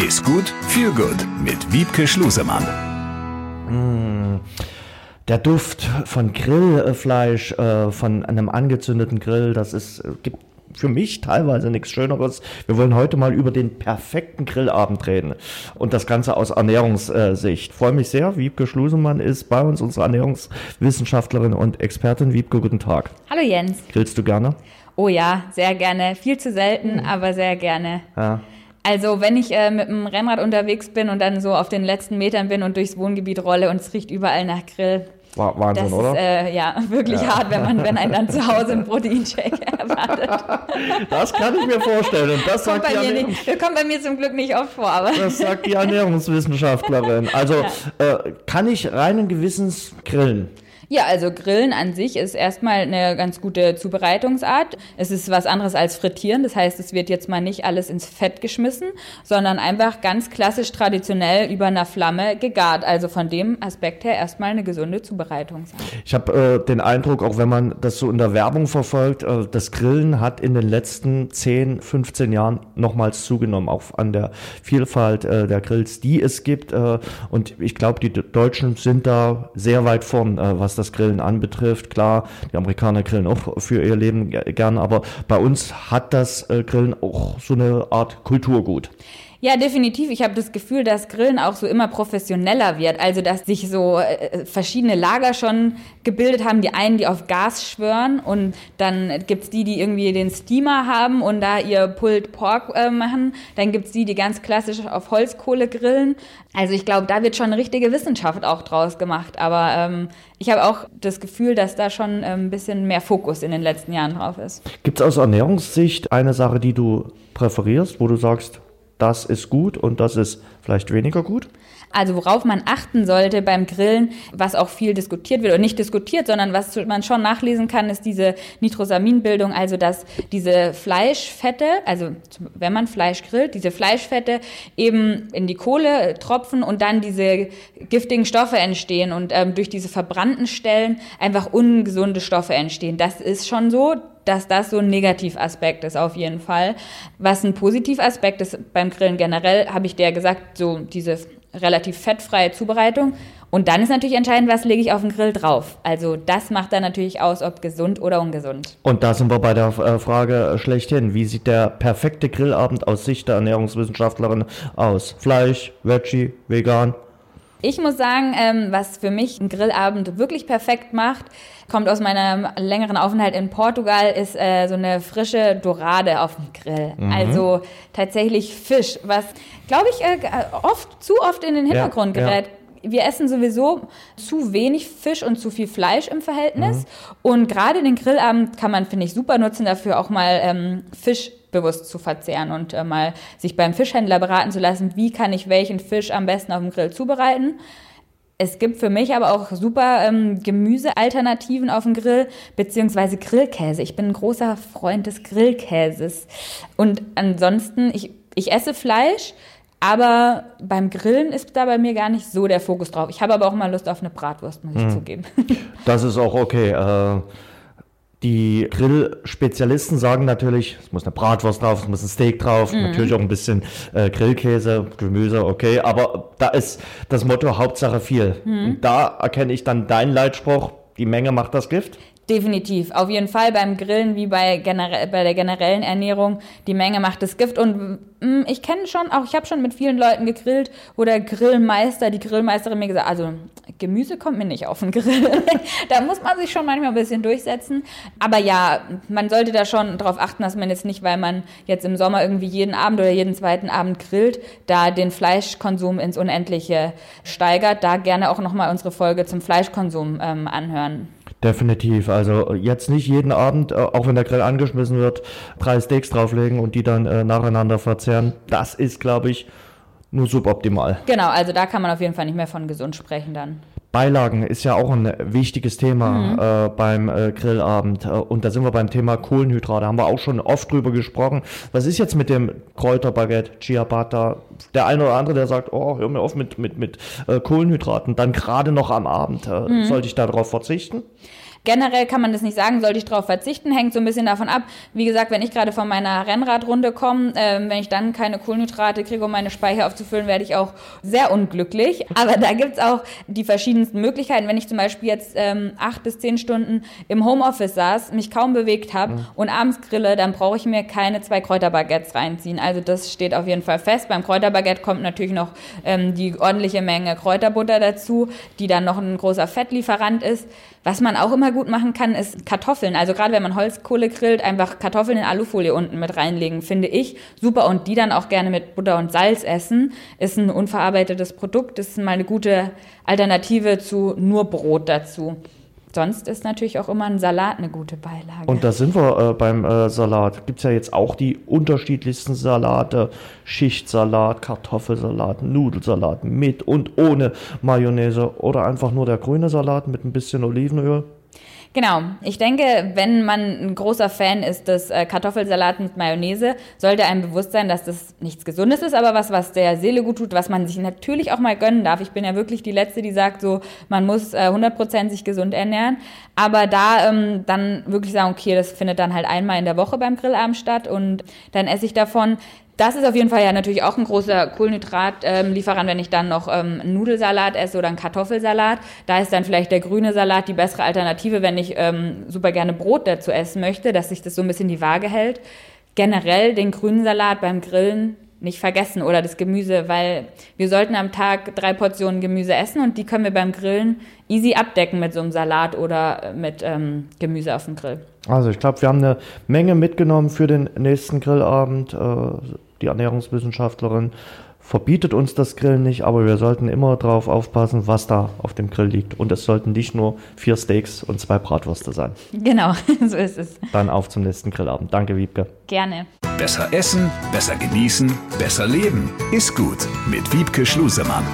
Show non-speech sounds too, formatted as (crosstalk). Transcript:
Ist gut, viel gut mit Wiebke Schlusemann. Der Duft von Grillfleisch, äh, von einem angezündeten Grill, das ist, äh, gibt für mich teilweise nichts Schöneres. Wir wollen heute mal über den perfekten Grillabend reden und das Ganze aus Ernährungssicht. Freue mich sehr. Wiebke Schlusemann ist bei uns, unsere Ernährungswissenschaftlerin und Expertin. Wiebke, guten Tag. Hallo Jens. Grillst du gerne? Oh ja, sehr gerne. Viel zu selten, aber sehr gerne. Ja. Also wenn ich äh, mit dem Rennrad unterwegs bin und dann so auf den letzten Metern bin und durchs Wohngebiet rolle und es riecht überall nach Grill. Wa- Wahnsinn, das oder? ist äh, ja (laughs) wirklich hart, wenn man, wenn einen dann zu Hause ein (laughs) Proteinshake erwartet. das kann ich mir vorstellen. Und das Kommt sagt, die bei, mir nicht, das kommt bei mir zum Glück nicht oft vor, aber das sagt die Ernährungswissenschaftlerin. Also (laughs) äh, kann ich reinen Gewissens grillen? Ja, also Grillen an sich ist erstmal eine ganz gute Zubereitungsart. Es ist was anderes als Frittieren. Das heißt, es wird jetzt mal nicht alles ins Fett geschmissen, sondern einfach ganz klassisch traditionell über einer Flamme gegart. Also von dem Aspekt her erstmal eine gesunde Zubereitungsart. Ich habe äh, den Eindruck, auch wenn man das so in der Werbung verfolgt, äh, das Grillen hat in den letzten 10, 15 Jahren nochmals zugenommen, auch an der Vielfalt äh, der Grills, die es gibt. Äh, und ich glaube, die Deutschen sind da sehr weit vorn, äh, was das Grillen anbetrifft. Klar, die Amerikaner grillen auch für ihr Leben ge- gern, aber bei uns hat das äh, Grillen auch so eine Art Kulturgut. Ja, definitiv. Ich habe das Gefühl, dass Grillen auch so immer professioneller wird. Also, dass sich so äh, verschiedene Lager schon gebildet haben. Die einen, die auf Gas schwören und dann gibt's die, die irgendwie den Steamer haben und da ihr Pulled Pork äh, machen. Dann gibt's die, die ganz klassisch auf Holzkohle grillen. Also, ich glaube, da wird schon eine richtige Wissenschaft auch draus gemacht. Aber ähm, ich habe auch das Gefühl, dass da schon ähm, ein bisschen mehr Fokus in den letzten Jahren drauf ist. Gibt es aus Ernährungssicht eine Sache, die du präferierst, wo du sagst, das ist gut und das ist vielleicht weniger gut? Also worauf man achten sollte beim Grillen, was auch viel diskutiert wird, oder nicht diskutiert, sondern was man schon nachlesen kann, ist diese Nitrosaminbildung, also dass diese Fleischfette, also wenn man Fleisch grillt, diese Fleischfette eben in die Kohle tropfen und dann diese giftigen Stoffe entstehen und ähm, durch diese verbrannten Stellen einfach ungesunde Stoffe entstehen. Das ist schon so, dass das so ein Negativaspekt ist auf jeden Fall. Was ein Positivaspekt ist beim Grillen generell, habe ich dir gesagt, so diese relativ fettfreie Zubereitung. Und dann ist natürlich entscheidend, was lege ich auf den Grill drauf. Also das macht dann natürlich aus, ob gesund oder ungesund. Und da sind wir bei der äh, Frage schlechthin. Wie sieht der perfekte Grillabend aus Sicht der Ernährungswissenschaftlerin aus? Fleisch, Veggie, vegan? Ich muss sagen, ähm, was für mich einen Grillabend wirklich perfekt macht, kommt aus meinem längeren Aufenthalt in Portugal, ist äh, so eine frische Dorade auf dem Grill. Also tatsächlich Fisch, was, glaube ich, äh, oft, zu oft in den Hintergrund ja. gerät. Wir essen sowieso zu wenig Fisch und zu viel Fleisch im Verhältnis. Und gerade den Grillabend kann man, finde ich, super nutzen, dafür auch mal ähm, Fisch bewusst zu verzehren und äh, mal sich beim Fischhändler beraten zu lassen, wie kann ich welchen Fisch am besten auf dem Grill zubereiten. Es gibt für mich aber auch super ähm, Gemüsealternativen auf dem Grill, beziehungsweise Grillkäse. Ich bin ein großer Freund des Grillkäses. Und ansonsten, ich, ich esse Fleisch, aber beim Grillen ist da bei mir gar nicht so der Fokus drauf. Ich habe aber auch mal Lust auf eine Bratwurst, muss ich zugeben. (laughs) Das ist auch okay. Äh, die Grillspezialisten sagen natürlich, es muss eine Bratwurst drauf, es muss ein Steak drauf, natürlich auch ein bisschen äh, Grillkäse, Gemüse, okay. Aber da ist das Motto Hauptsache viel. Und da erkenne ich dann deinen Leitspruch, die Menge macht das Gift. Definitiv. Auf jeden Fall beim Grillen wie bei, generell, bei der generellen Ernährung. Die Menge macht das Gift. Und mm, ich kenne schon, auch ich habe schon mit vielen Leuten gegrillt, wo der Grillmeister, die Grillmeisterin mir gesagt also Gemüse kommt mir nicht auf den Grill. (laughs) da muss man sich schon manchmal ein bisschen durchsetzen. Aber ja, man sollte da schon darauf achten, dass man jetzt nicht, weil man jetzt im Sommer irgendwie jeden Abend oder jeden zweiten Abend grillt, da den Fleischkonsum ins Unendliche steigert. Da gerne auch nochmal unsere Folge zum Fleischkonsum ähm, anhören. Definitiv. Also jetzt nicht jeden Abend, äh, auch wenn der Grill angeschmissen wird, drei Steaks drauflegen und die dann äh, nacheinander verzehren. Das ist, glaube ich, nur suboptimal. Genau, also da kann man auf jeden Fall nicht mehr von gesund sprechen dann. Beilagen ist ja auch ein wichtiges Thema äh, beim äh, Grillabend. Äh, Und da sind wir beim Thema Kohlenhydrate. Haben wir auch schon oft drüber gesprochen. Was ist jetzt mit dem Kräuterbaguette, Ciabatta? Der eine oder andere, der sagt, oh, hör mir auf mit, mit, mit äh, Kohlenhydraten. Dann gerade noch am Abend. Äh, Sollte ich darauf verzichten? Generell kann man das nicht sagen, sollte ich darauf verzichten, hängt so ein bisschen davon ab. Wie gesagt, wenn ich gerade von meiner Rennradrunde komme, äh, wenn ich dann keine Kohlenhydrate kriege, um meine Speicher aufzufüllen, werde ich auch sehr unglücklich. Aber da gibt's auch die verschiedensten Möglichkeiten. Wenn ich zum Beispiel jetzt ähm, acht bis zehn Stunden im Homeoffice saß, mich kaum bewegt habe mhm. und abends grille, dann brauche ich mir keine zwei Kräuterbaguettes reinziehen. Also das steht auf jeden Fall fest. Beim Kräuterbaguette kommt natürlich noch ähm, die ordentliche Menge Kräuterbutter dazu, die dann noch ein großer Fettlieferant ist. Was man auch immer gut machen kann, ist Kartoffeln. Also gerade wenn man Holzkohle grillt, einfach Kartoffeln in Alufolie unten mit reinlegen, finde ich super. Und die dann auch gerne mit Butter und Salz essen. Ist ein unverarbeitetes Produkt, ist mal eine gute Alternative zu nur Brot dazu. Sonst ist natürlich auch immer ein Salat eine gute Beilage. Und da sind wir äh, beim äh, Salat. Gibt es ja jetzt auch die unterschiedlichsten Salate. Schichtsalat, Kartoffelsalat, Nudelsalat mit und ohne Mayonnaise oder einfach nur der grüne Salat mit ein bisschen Olivenöl. Genau. Ich denke, wenn man ein großer Fan ist des äh, Kartoffelsalat mit Mayonnaise, sollte einem bewusst sein, dass das nichts Gesundes ist, aber was, was der Seele gut tut, was man sich natürlich auch mal gönnen darf. Ich bin ja wirklich die Letzte, die sagt so, man muss äh, 100% sich gesund ernähren. Aber da ähm, dann wirklich sagen, okay, das findet dann halt einmal in der Woche beim Grillabend statt und dann esse ich davon das ist auf jeden Fall ja natürlich auch ein großer Kohlenhydratlieferant, wenn ich dann noch ähm, Nudelsalat esse oder einen Kartoffelsalat. Da ist dann vielleicht der grüne Salat die bessere Alternative, wenn ich ähm, super gerne Brot dazu essen möchte, dass sich das so ein bisschen die Waage hält. Generell den grünen Salat beim Grillen nicht vergessen oder das Gemüse, weil wir sollten am Tag drei Portionen Gemüse essen und die können wir beim Grillen easy abdecken mit so einem Salat oder mit ähm, Gemüse auf dem Grill. Also ich glaube, wir haben eine Menge mitgenommen für den nächsten Grillabend. Äh, die Ernährungswissenschaftlerin verbietet uns das Grillen nicht, aber wir sollten immer darauf aufpassen, was da auf dem Grill liegt. Und es sollten nicht nur vier Steaks und zwei Bratwürste sein. Genau, (laughs) so ist es. Dann auf zum nächsten Grillabend. Danke, Wiebke. Gerne. Besser essen, besser genießen, besser leben. Ist gut mit Wiebke Schlusemann.